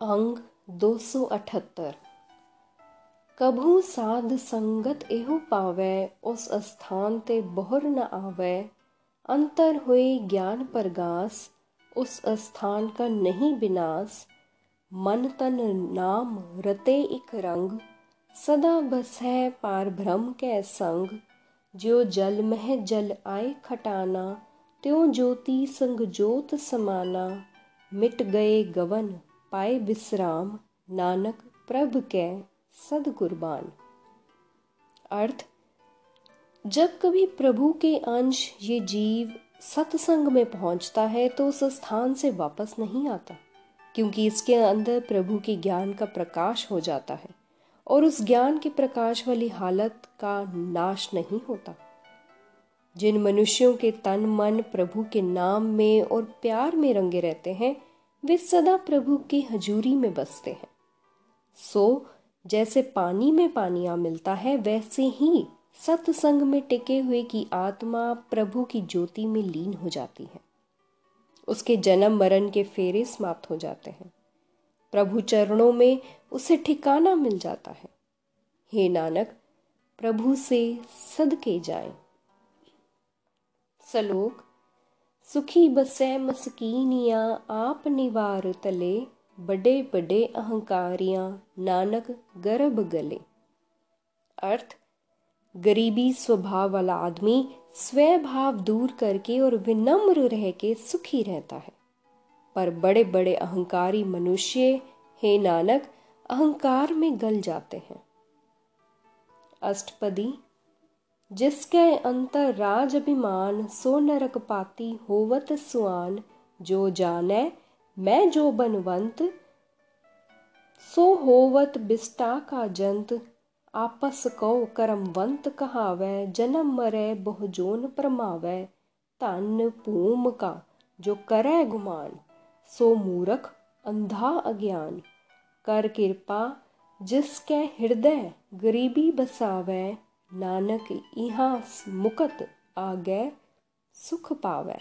अंग 278 कभू साध संगत एहु पावै उस स्थान ते बहुर न आवे अंतर हुए ज्ञान प्रगास उस स्थान का नहीं विनाश मन तन नाम रते इक रंग सदा बस है पार भ्रम के संग जो जल मह जल आए खटाना त्यों ज्योति संग जोत समाना मिट गए गवन पाए विश्राम, नानक प्रभ के सद कुर्बान अर्थ, जब कभी प्रभु के अंश ये जीव सत्संग में पहुँचता है तो उस स्थान से वापस नहीं आता, क्योंकि इसके अंदर प्रभु के ज्ञान का प्रकाश हो जाता है, और उस ज्ञान के प्रकाश वाली हालत का नाश नहीं होता। जिन मनुष्यों के तन मन प्रभु के नाम में और प्यार में रंगे रहते हैं वे सदा प्रभु की हजूरी में बसते हैं। सो, जैसे पानी में पानिया मिलता है, वैसे ही सत्संग में टिके हुए की आत्मा प्रभु की ज्योति में लीन हो जाती है। उसके जन्म मरण के फेरे समाप्त हो जाते हैं। प्रभु चरणों में उसे ठिकाना मिल जाता है। हे नानक, प्रभु से सदके जाए। सलोक सुखी बसै मस्कीनिया आप निवार तले बड़े बड़े अहंकारियाँ नानक गर्भ गले अर्थ गरीबी स्वभाव वाला आदमी स्व भाव दूर करके और विनम्र रह के सुखी रहता है पर बड़े बड़े अहंकारी मनुष्य हे नानक अहंकार में गल जाते हैं अष्टपदी जिसके अंतर राज अभिमान सो नरक पाती होवत सुआन, जो जाने मैं जो बनवंत, सो होवत बिस्टा का जंत। आपस कौ करमवंत कहावै, जन्म मरे बहुजोन परमावै। तन भूम का जो करे गुमान, सो मूरख अंधा अज्ञान। कर कृपा जिसके हृदय गरीबी बसावे नानक यहाँ मुकत आ गए सुख पावे।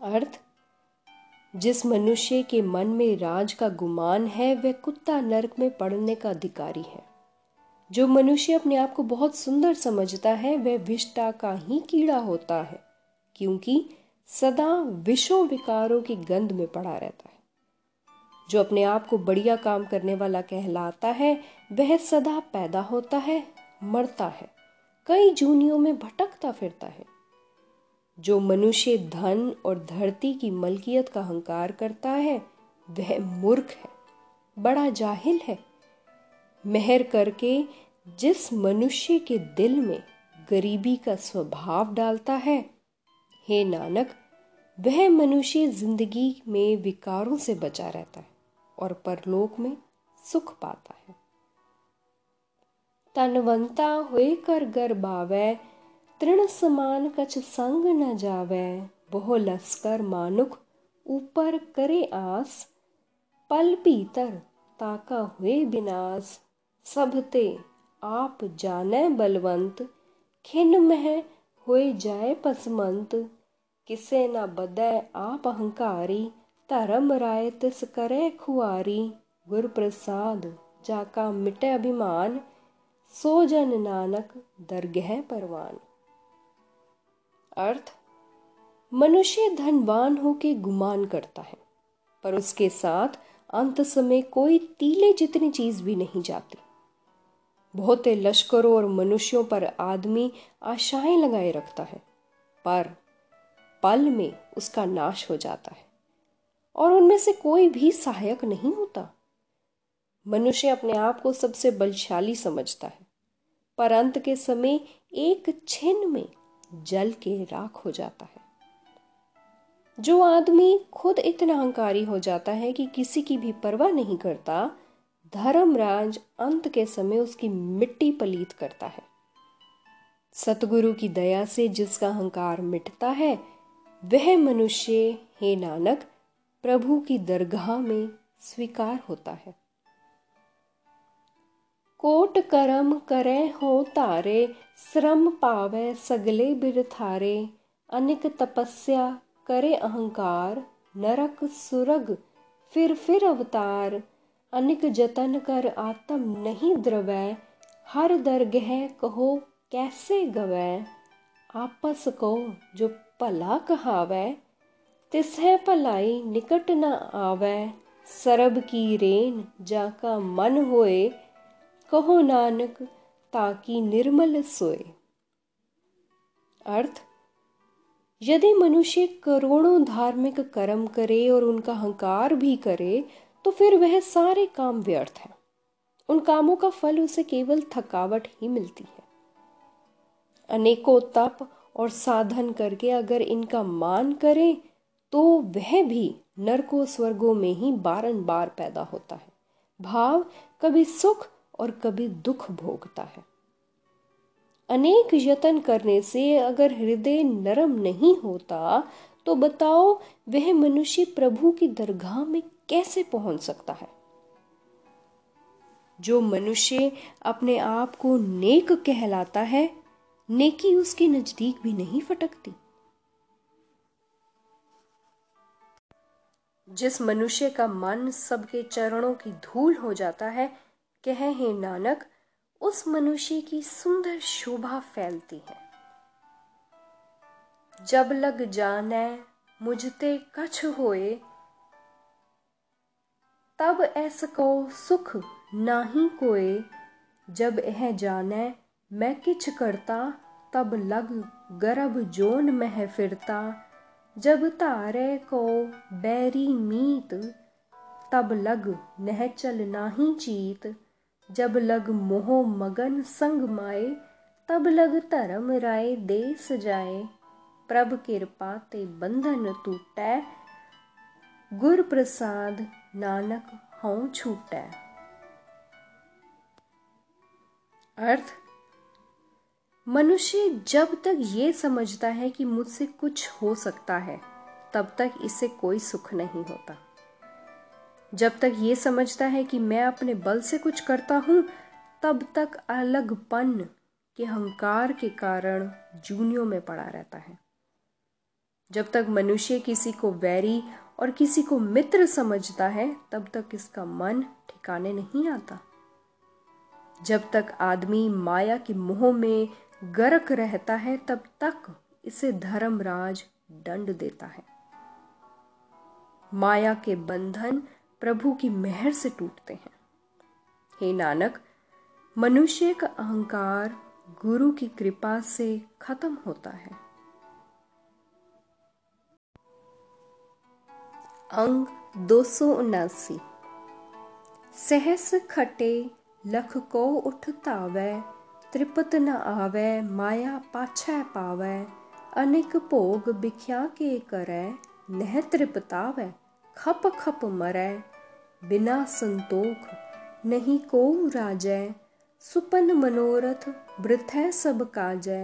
अर्थ, जिस मनुष्य के मन में राज का गुमान है, वह कुत्ता नरक में पड़ने का अधिकारी है। जो मनुष्य अपने आप को बहुत सुंदर समझता है, वह विष्टा का ही कीड़ा होता है, क्योंकि सदा विषो विकारों की गंध में पड़ा रहता है। जो अपने आप को बढ़िया काम करने वाला कहलाता है, वह सदा पैदा होता है, मरता है। कई जूनियों में भटकता फिरता है। जो मनुष्य धन और धरती की मलकियत का अहंकार करता है, वह मूर्ख है, बड़ा जाहिल है। मेहर करके जिस मनुष्य के दिल में गरीबी का स्वभाव डालता है, हे नानक, वह मनुष्य ज़िंदगी में विकारों से बचा रहता है। और परलोक में सुख पाता है। तनवंता हुए कर गर्भावे तृण समान कछ संग न जावे। बहु लस्कर मानुख ऊपर करे आस, पल पीतर ताका हुए विनाश सबते आप जाने बलवंत, खिन मह हुए जाए पसमंत। किसे न बदै आप अहंकारी धर्म राय तिस करे खुआरी गुर प्रसाद जाका मिटे अभिमान सो जन नानक दरगह परवान अर्थ मनुष्य धनवान हो के गुमान करता है पर उसके साथ अंत समय कोई तीले जितनी चीज़ भी नहीं जाती बहुत लश्करों और मनुष्यों पर आदमी आशाएँ लगाए रखता है पर पल में उसका नाश हो जाता है और उनमें से कोई भी सहायक नहीं होता। मनुष्य अपने आप को सबसे बलशाली समझता है, पर अंत के समय एक छिन में जल के राख हो जाता है। जो आदमी खुद इतना अहंकारी हो जाता है कि किसी की भी परवाह नहीं करता, धर्मराज अंत के समय उसकी मिट्टी पलीत करता है। सतगुरु की दया से जिसका अहंकार मिटता है, वह मनुष्य, हे नानक प्रभु की दरगाह में स्वीकार होता है। कोट करम करे हो तारे, श्रम पावे सगले बिरथारे अनिक तपस्या करे अहंकार, नरक सुरग, फिर फिर अवतार, अनिक जतन कर आत्म नहीं द्रवै, हर दरगह कहो कैसे गवै, आपस को जो भला कहावै तिसह भलाई निकट न आवै, सरब की रेन जाका मन होए, कहो नानक ताकि निर्मल सोए। अर्थ, यदि मनुष्य करोड़ों धार्मिक कर्म करे और उनका अहंकार भी करे तो फिर वह सारे काम व्यर्थ है। उन कामों का फल उसे केवल थकावट ही मिलती है। अनेकों तप और साधन करके अगर इनका मान करे तो वह भी नरकों स्वर्गों में ही बारंबार पैदा होता है। भाव कभी सुख और कभी दुख भोगता है। अनेक यत्न करने से अगर हृदय नरम नहीं होता तो बताओ वह मनुष्य प्रभु की दरगाह में कैसे पहुँच सकता है? जो मनुष्य अपने आप को नेक कहलाता है, नेकी उसके नज़दीक भी नहीं फटकती। जिस मनुष्य का मन सबके चरणों की धूल हो जाता है, कह, हे नानक, उस मनुष्य की सुंदर शोभा फैलती है। जब लग जाने मुझते कछ होए, तब ऐस को सुख नाही कोए। जब यह जाने मैं किछ करता, तब लग गर्भ जोन मह फिरता। जब तारे को बैरी मीत, तब लग नह चल नाही चीत। जब लग मोह मगन संग माए, तब लग धर्म राय देस जाए। प्रभ कृपा ते बंधन टूटै, गुर प्रसाद नानक हूँ छूटै। अर्थ मनुष्य जब तक ये समझता है कि मुझसे कुछ हो सकता है, तब तक इसे कोई सुख नहीं होता। जब तक ये समझता है कि मैं अपने बल से कुछ करता हूँ, तब तक अलगपन के अहंकार के कारण जूनियों में पड़ा रहता है। जब तक मनुष्य किसी को वैरी और किसी को मित्र समझता है, तब तक इसका मन ठिकाने नहीं आता। जब तक आदमी माया के मोह में गर्क रहता है, तब तक इसे धर्मराज दंड देता है। माया के बंधन प्रभु की मेहर से टूटते हैं। हे नानक, मनुष्य का अहंकार गुरु की कृपा से खत्म होता है। अंग दो सौ उन्नासी सहस खटे, लख को उठता उठतावे त्रिपत न आवे माया पाछै पावे अनेक भोग बिख्या के करे नह तृपतावे खप खप मरै बिना संतोख नहीं को राजै सुपन मनोरथ वृथै सब काजै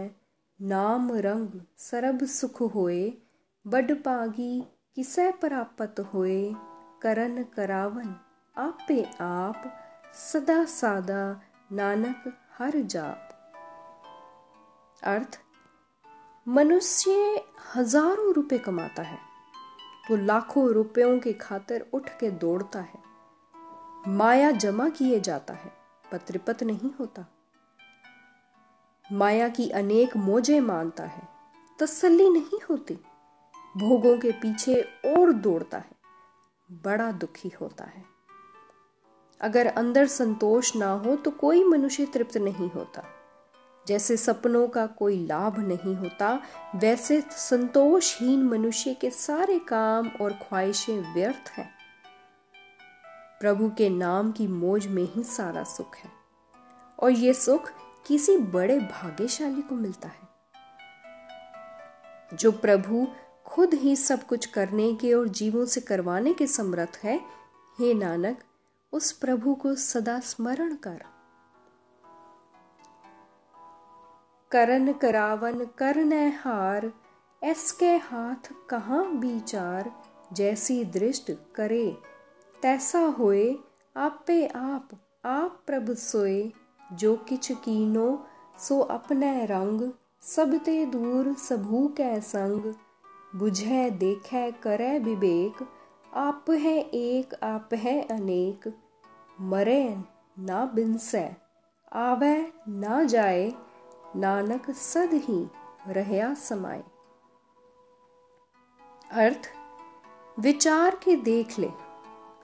नाम रंग सरब सुख होए बड पागी किसै प्राप्त होए करन करावन आपे आप सदा सादा नानक हर जाप अर्थ, मनुष्य हज़ारों रुपए कमाता है। तो लाखों रुपयों की खातिर उठ के दौड़ता है। माया जमा किए जाता है पत्रिपत नहीं होता। माया की अनेक मोजे मानता है, तसल्ली नहीं होती। भोगों के पीछे और दौड़ता है, बड़ा दुखी होता है। अगर अंदर संतोष ना हो तो कोई मनुष्य तृप्त नहीं होता। जैसे सपनों का कोई लाभ नहीं होता, वैसे संतोषहीन मनुष्य के सारे काम और ख्वाहिशें व्यर्थ हैं। प्रभु के नाम की मोज में ही सारा सुख है। और ये सुख किसी बड़े भाग्यशाली को मिलता है। जो प्रभु खुद ही सब कुछ करने के और जीवों से करवाने के समर्थ है, हे नानक उस प्रभु को सदा स्मरण कर। करन करावन करन हार ऐसके हाथ कहाँ विचार, जैसी दृष्ट करे, तैसा होए, आपे आप आप प्रभ सोए, जो किछ कीनो, सो अपने रंग सब ते दूर सबू कै संग, बुझे, देखे, करे विवेक, आप है एक, आप है अनेक मरे ना बिनसे आवे ना जाए, नानक सद ही रहया समाए। अर्थ, विचार के देख ले,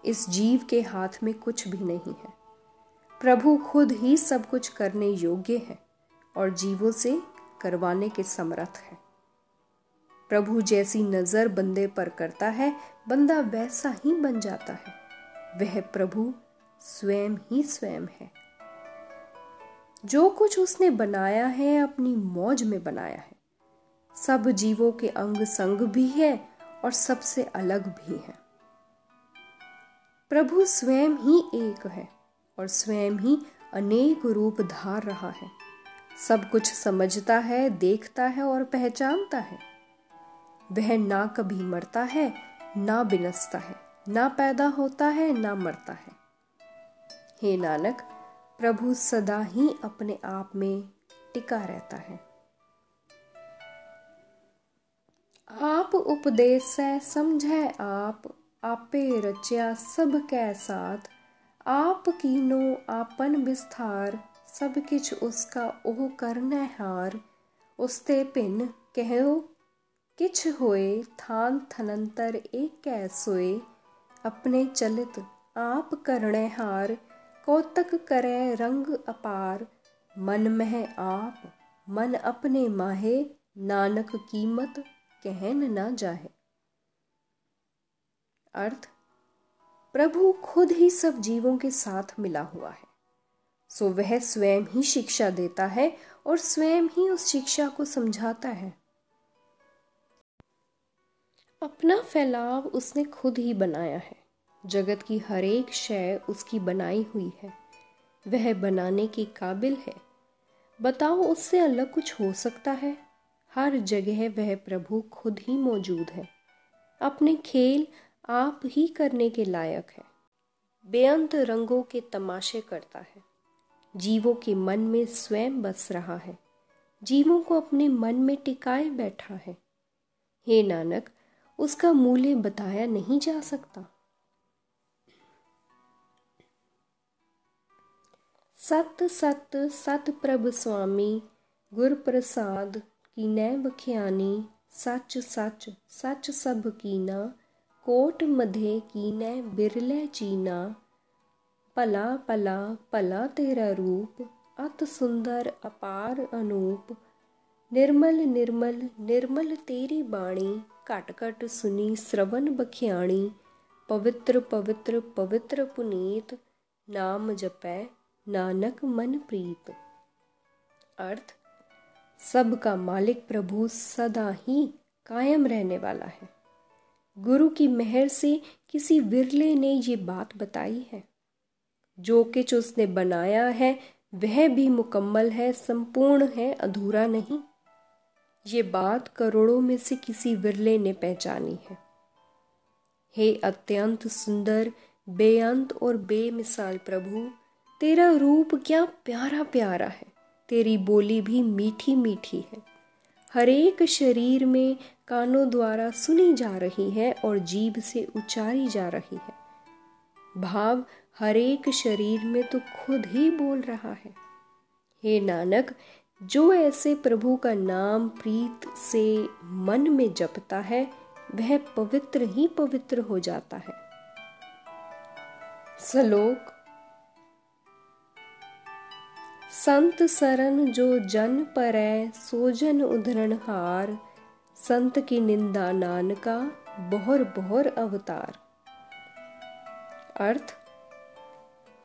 इस जीव के हाथ में कुछ भी नहीं है। प्रभु खुद ही सब कुछ करने योग्य है और जीवों से करवाने के समर्थ है। प्रभु जैसी नज़र बंदे पर करता है, बंदा वैसा ही बन जाता है। वह प्रभु स्वयं ही स्वयं है। जो कुछ उसने बनाया है, अपनी मौज में बनाया है। सब जीवों के अंग संग भी है और सबसे अलग भी है। प्रभु स्वयं ही एक है और स्वयं ही अनेक रूप धार रहा है। सब कुछ समझता है, देखता है और पहचानता है। वह ना कभी मरता है, ना बिनसता है, ना पैदा होता है, ना मरता है। हे नानक, प्रभु सदा ही अपने आप में टिका रहता है। आप उपदेश, समझे आप, आपे रचिया सब के साथ। आप कीनो आपन विस्तार, सब किछ उसका ओह करने हार। उसते पिन कहो किछ होए थान थनंतर एक कै सोए। अपने चलित आप करने हार। कौतक करे रंग अपार, मन मह आप, मन अपने माहे, नानक कीमत कहन न जाहे। अर्थ, प्रभु खुद ही सब जीवों के साथ मिला हुआ है। सो वह स्वयं ही शिक्षा देता है और स्वयं ही उस शिक्षा को समझाता है। अपना फैलाव उसने खुद ही बनाया है। जगत की हर एक शय उसकी बनाई हुई है। वह बनाने के काबिल है। बताओ उससे अलग कुछ हो सकता है? हर जगह वह प्रभु खुद ही मौजूद है। अपने खेल आप ही करने के लायक है। बेअंत रंगों के तमाशे करता है। जीवों के मन में स्वयं बस रहा है। जीवों को अपने मन में टिकाए बैठा है। हे नानक, उसका मूल्य बताया नहीं जा सकता। सत सत सत प्रभ स्वामी गुर प्रसाद की नै बख्यानी सच सच सच सब कीना कोट मधे कीनै बिरले चीना भला भला भला तेरा रूप अत सुंदर अपार अनूप निर्मल निर्मल निर्मल तेरी बाणी घट घट सुनी श्रवण बख्याणी पवित्र पवित्र पवित्र पुनीत नाम जपै नानक मन प्रीत। अर्थ, सबका मालिक प्रभु सदा ही कायम रहने वाला है। गुरु की मेहर से किसी विरले ने ये बात बताई है। जो कुछ उसने बनाया है, वह भी मुकम्मल है, संपूर्ण है, अधूरा नहीं। ये बात करोड़ों में से किसी विरले ने पहचानी है। हे अत्यंत सुंदर, बेअंत और बेमिसाल प्रभु तेरा रूप क्या प्यारा प्यारा है? तेरी बोली भी मीठी मीठी है। हरेक शरीर में कानों द्वारा सुनी जा रही है और जीभ से उचारी जा रही है। भाव हरेक शरीर में तो खुद ही बोल रहा है। हे नानक, जो ऐसे प्रभु का नाम प्रीत से मन में जपता है, वह पवित्र ही पवित्र हो जाता है। सलोक संत सरन जो जन परै सोजन उधरण हार, संत की निंदा नानका बोहर बहुर अवतार। अर्थ,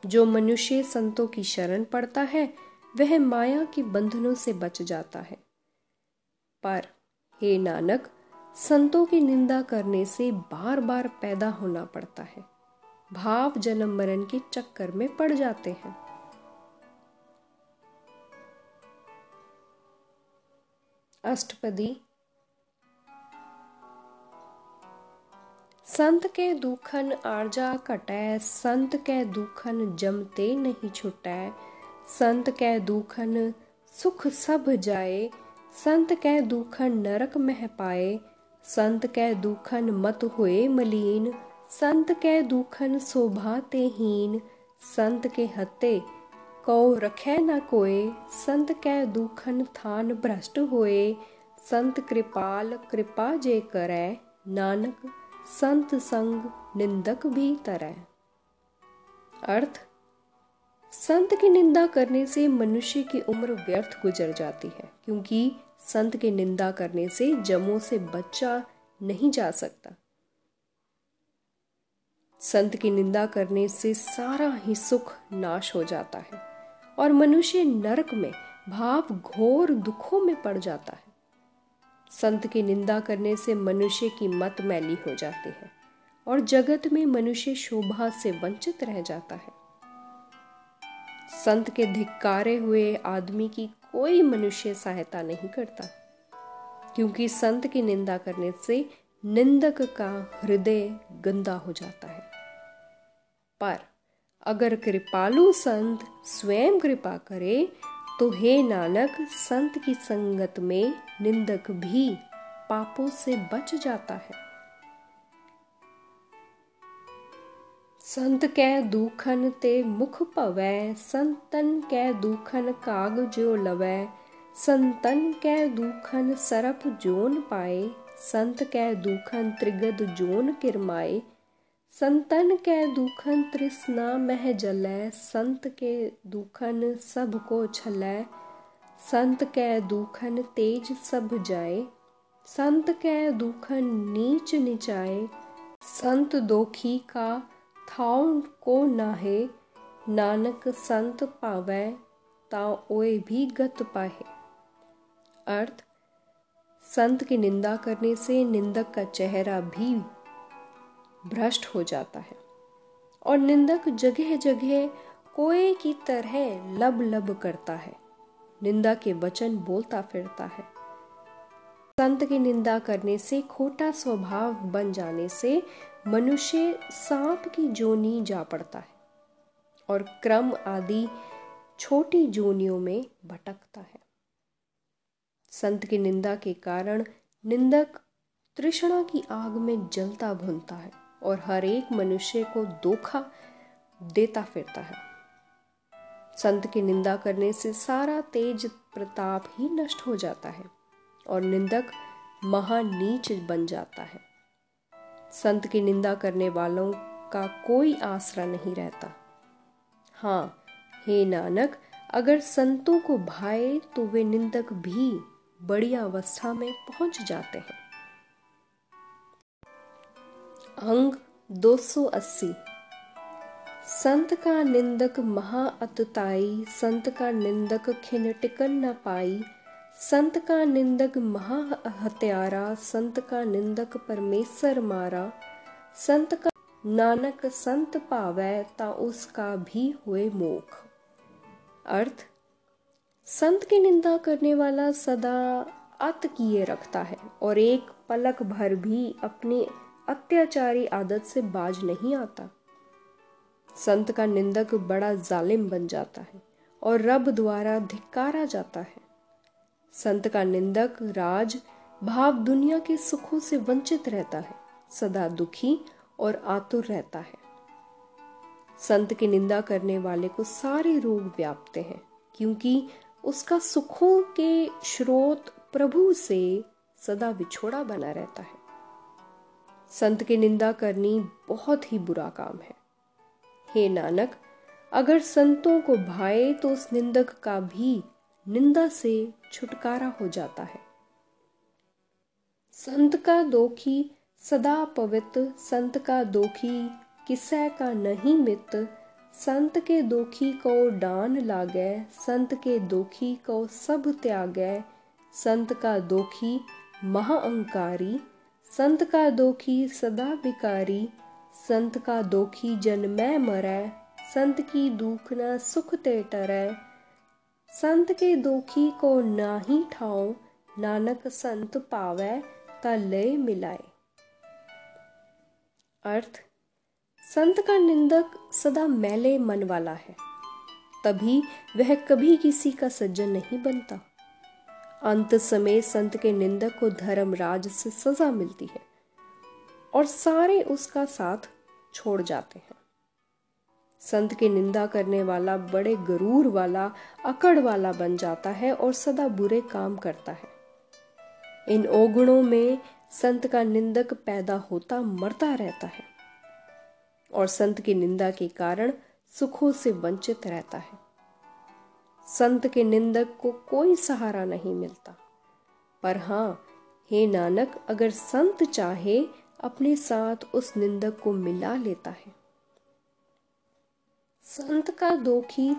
जो मनुष्य संतों की शरण पड़ता है, वह माया के बंधनों से बच जाता है। पर, हे नानक, संतों की निंदा करने से बार बार पैदा होना पड़ता है। भाव जन्म मरण के चक्कर में पड़ जाते हैं। अष्टपदी। संत के दुखन आर्जा कटै संत के दुखन जमते नहीं छुटै। संत के दुखन सुख सब जाए, संत के दुखन नरक मह पाए। संत के दुखन मत हुए मलीन, संत कै दुखन शोभा ते हीन। संत के हते कौ रखे न कोय संत कै दुखन थान भ्रष्ट होए। संत कृपाल कृपा जे करे, नानक संत संग निंदक भी तरह। अर्थ, संत की निंदा करने से मनुष्य की उम्र व्यर्थ गुजर जाती है, क्योंकि संत की निंदा करने से जमों से बच्चा नहीं जा सकता। संत की निंदा करने से सारा ही सुख नाश हो जाता है। और मनुष्य नरक में भाव घोर दुखों में पड़ जाता है। संत की निंदा करने से मनुष्य की मत मैली हो जाती है और जगत में मनुष्य शोभा से वंचित रह जाता है। संत के धिक्कारे हुए आदमी की कोई मनुष्य सहायता नहीं करता, क्योंकि संत की निंदा करने से निंदक का हृदय गंदा हो जाता है। पर अगर कृपालु संत स्वयं कृपा करे तो हे नानक, संत की संगत में निंदक भी पापों से बच जाता है। संत कै दुखन ते मुख पवै, संतन कै दुखन काग जो लवै, संतन कै दुखन सरप जोन पाए, संत कै दुखन त्रिगद जोन किरमाए संतन कै दुखन तृष्णा मह जलै, संत के दुखन सबको छलै। संत कै दुखन तेज सब जाए, संत कै दुखन नीच निचाए। संत दोखी का थाउन को नाहे, नानक संत पावै ता ओए भी गत पाहे। अर्थ, संत की निंदा करने से निंदक का चेहरा भी भ्रष्ट हो जाता है। और निंदक जगह जगह कोए की तरह लब लब करता है। निंदा के वचन बोलता फिरता है। संत की निंदा करने से, खोटा स्वभाव बन जाने से मनुष्य सांप की जोनी जा पड़ता है और क्रम आदि छोटी जोनियों में भटकता है। संत की निंदा के कारण निंदक तृष्णा की आग में जलता भूनता है। और हर एक मनुष्य को धोखा देता फिरता है। संत की निंदा करने से सारा तेज प्रताप ही नष्ट हो जाता है और निंदक महानीच बन जाता है। संत की निंदा करने वालों का कोई आसरा नहीं रहता। हाँ हे नानक, अगर संतों को भाए तो वे निंदक भी बड़ी अवस्था में पहुँच जाते हैं। अंग 280 संत का निंदक महा अतताई, संत का निंदक खिन टिकन न पाई। संत का निंदक महा हत्यारा, संत का निंदक परमेश्वर मारा। संत का नानक संत पावै ता उसका भी हुए मोख। अर्थ, संत की निंदा करने वाला सदा अत किए रखता है और एक पलक भर भी अपनी अत्याचारी आदत से बाज नहीं आता। संत का निंदक बड़ा जालिम बन जाता है और रब द्वारा धिक्कारा जाता है। संत का निंदक राज भाव दुनिया के सुखों से वंचित रहता है, सदा दुखी और आतुर रहता है। संत की निंदा करने वाले को सारे रोग व्यापते हैं, क्योंकि उसका सुखों के स्रोत प्रभु से सदा विछोड़ा बना रहता है। संत की निंदा करनी बहुत ही बुरा काम है। हे नानक, अगर संतों को भाए तो उस निंदक का भी निंदा से छुटकारा हो जाता है। संत का दोखी सदा पवित्र संत का दोखी किसे का नहीं मित। संत के दोखी को डान लागे, संत के दोखी को सब त्यागे। संत का दोखी महाअंकारी संत का दोखी सदा विकारी संत का दोखी जन्मै मरै, संत की दुख न सुख ते टरै। संत के दोखी को ना ही ठाओ नानक संत पावै पावे तलय मिलाए। अर्थ, संत का निंदक सदा मैले मन वाला है, तभी वह कभी किसी का सज्जन नहीं बनता। अंत समय संत के निंदक को धर्मराज से सजा मिलती है और सारे उसका साथ छोड़ जाते हैं। संत की निंदा करने वाला, बड़े गरूर वाला, अकड़ वाला बन जाता है और सदा बुरे काम करता है। इन ओगुणों में संत का निंदक पैदा होता मरता रहता है और संत की निंदा के कारण सुखों से वंचित रहता है। संत के निंदक को कोई सहारा नहीं मिलता। पर हाँ हे नानक, अगर संत चाहे, अपने साथ उस निंदक को मिला लेता है। संत का दोखी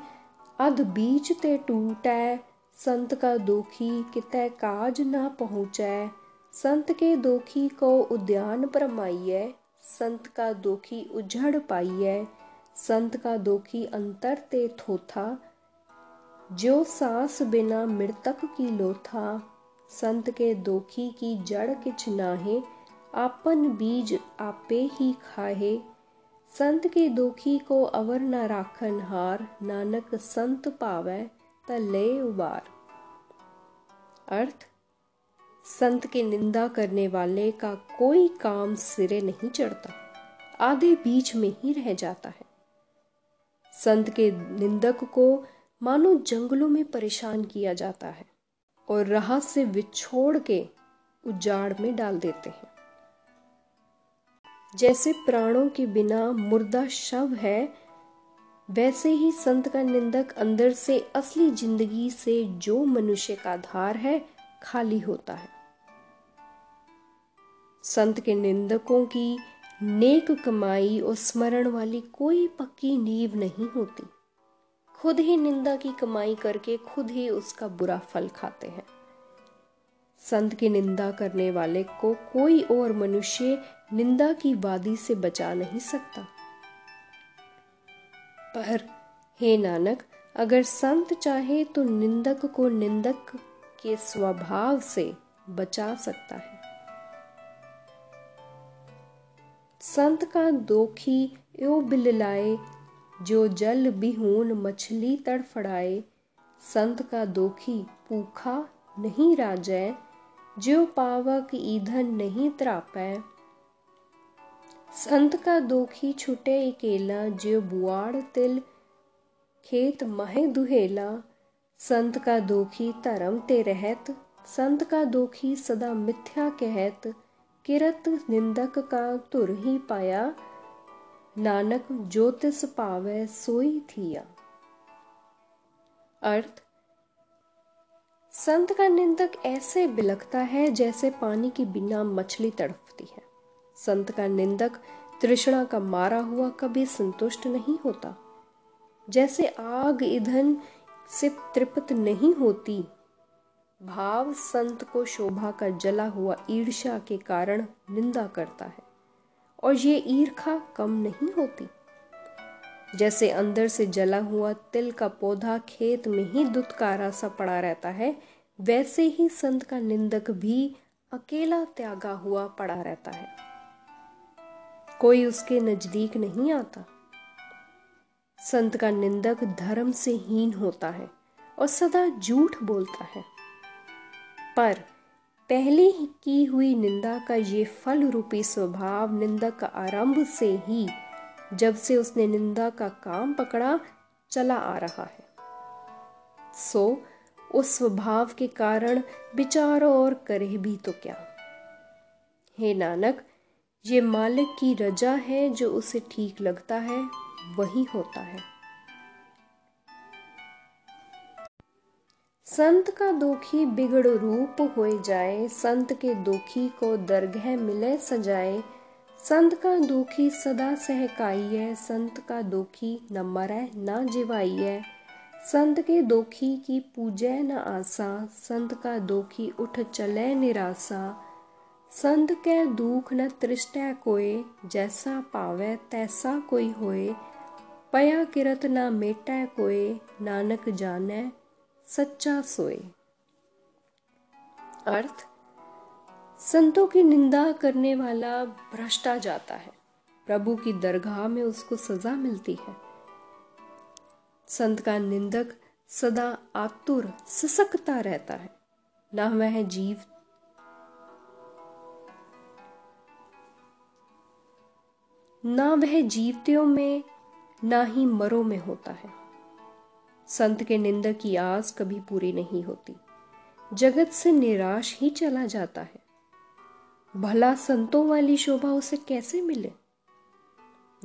अध बीच ते टूटै, संत का दोखी कितै काज ना पहुँचै। संत के दोखी को उद्यान परमाइय संत का दोखी उजड़ पाइय संत का दोखी अंतर ते थोथा जो सांस बिना मृतक की लोथा, संत के दोखी की जड़ किछ नाहे, आपन बीज आपे ही खाहे। संत के दोखी को अवर न राखन हार, नानक संत पावे त ले उबार अर्थ, संत की निंदा करने वाले का कोई काम सिरे नहीं चढ़ता, आधे बीच में ही रह जाता है। संत के निंदक को मानो जंगलों में परेशान किया जाता है और राह से विछोड़ के उजाड़ में डाल देते हैं। जैसे प्राणों के बिना मुर्दा शव है, वैसे ही संत का निंदक अंदर से असली ज़िंदगी से जो मनुष्य का आधार है, खाली होता है। संत के निंदकों की नेक कमाई और स्मरण वाली कोई पक्की नींव नहीं होती। खुद ही निंदा की कमाई करके खुद ही उसका बुरा फल खाते हैं। संत की निंदा करने वाले को कोई और मनुष्य निंदा की वादी से बचा नहीं सकता। पर हे नानक, अगर संत चाहे तो निंदक को निंदक के स्वभाव से बचा सकता है। संत का दोखी यो बिललाए जो जल बिहून मछली तड़फड़ाए, संत का दोखी पूखा नहीं राजय जो पावक ईंधन नहीं त्रापै। संत का दोखी छुटे अकेला जो बुआड़ तिल खेत महे दुहेला। संत का दोखी धर्म ते रहत, संत का दोखी सदा मिथ्या कहत, किरत निंदक का तुर ही पाया। नानक ज्योतिष पावे सोई थिया। अर्थ, संत का निंदक ऐसे बिलखता है जैसे पानी की बिना मछली तड़पती है। संत का निंदक तृष्णा का मारा हुआ कभी संतुष्ट नहीं होता। जैसे आग ईंधन से तृप्त नहीं होती, भाव संत को शोभा का जला हुआ ईर्षा के कारण निंदा करता है। और ये ईर्खा कम नहीं होती। जैसे अंदर से जला हुआ तिल का पौधा खेत में ही दुत्कारा सा पड़ा रहता है, वैसे ही संत का निंदक भी अकेला त्यागा हुआ पड़ा रहता है। कोई उसके नज़दीक नहीं आता। संत का निंदक धर्म से हीन होता है और सदा झूठ बोलता है। पर पहले की हुई निंदा का ये फल रूपी स्वभाव निंदक का आरंभ से ही, जब से उसने निंदा का काम पकड़ा, चला आ रहा है। सो, उस स्वभाव के कारण विचारो और करे भी तो क्या। हे नानक, ये मालिक की रजा है जो उसे ठीक लगता है, वही होता है। संत का दुखी बिगड़ रूप हो जाए, संत के दुखी को दरगह मिले सजाए। संत का दुखी सदा सहकाइए, संत का दुखी न मरे, न जिवाइए। संत के दोखी की पूजय न आसा, संत का दुखी उठ चले निराशा संत के दुख न तृष्टै कोय जैसा पावे तैसा कोई होए। पया किरत न मेटै कोय नानक जाने सच्चा सोए। अर्थ, संतों की निंदा करने वाला भ्रष्टा जाता है। प्रभु की दरगाह में उसको सजा मिलती है। संत का निंदक सदा आतुर ससकता रहता है। न वह जीव। ना वह जीवतियों में, ना ही मरो में होता है। संत के निंदक की आस कभी पूरी नहीं होती। जगत से निराश ही चला जाता है। भला संतों वाली शोभा उसे कैसे मिले?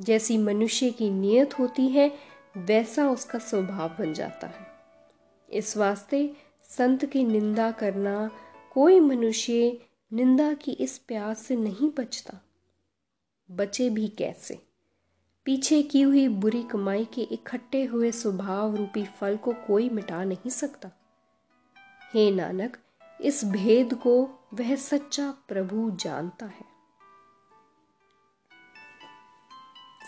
जैसी मनुष्य की नियत होती है, वैसा उसका स्वभाव बन जाता है। इस वास्ते संत की निंदा करना कोई मनुष्य निंदा की इस प्यास से नहीं बचता। बचे भी कैसे? पीछे की हुई बुरी कमाई के इकट्ठे हुए स्वभाव रूपी फल को कोई मिटा नहीं सकता। हे नानक, इस भेद को वह सच्चा प्रभु जानता है।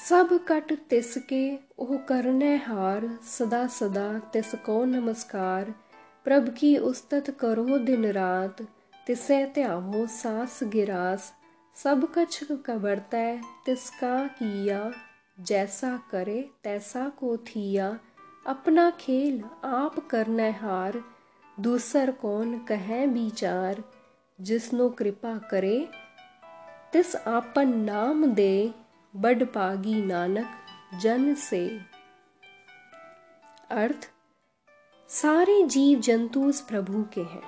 सब कट तिसके, ओह करने हार, सदा सदा तिसको नमस्कार। प्रभ की उस्तत करो दिन रात, तिसे त्यावो सास गिरास। सब कछ कबरतै तिसका किया जैसा करे तैसा को थिया। अपना खेल आप करने हार, दूसर कौन कहे विचार। जिसनो कृपा करे, तिस आपन नाम दे, बड़ पागी नानक जन से। अर्थ, सारे जीव जंतु उस प्रभु के हैं।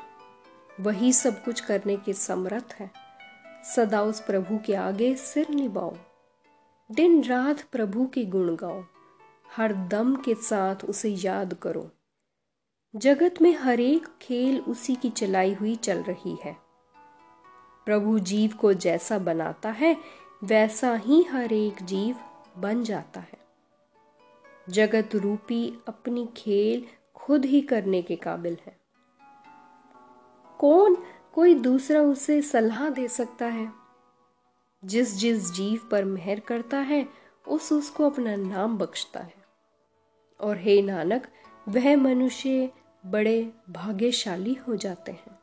वही सब कुछ करने के समर्थ है। सदा उस प्रभु के आगे सिर निभाओ। दिन रात प्रभु के गुण गाओ, हर दम के साथ उसे याद करो। जगत में हर एक खेल उसी की चलाई हुई चल रही है। प्रभु जीव को जैसा बनाता है, वैसा ही हर एक जीव बन जाता है। जगत रूपी अपनी खेल खुद ही करने के काबिल है। कौन कोई दूसरा उसे सलाह दे सकता है? जिस जिस जीव पर मेहर करता है, उस उसको अपना नाम बख्शता है। और हे नानक, वह मनुष्य बड़े भाग्यशाली हो जाते हैं।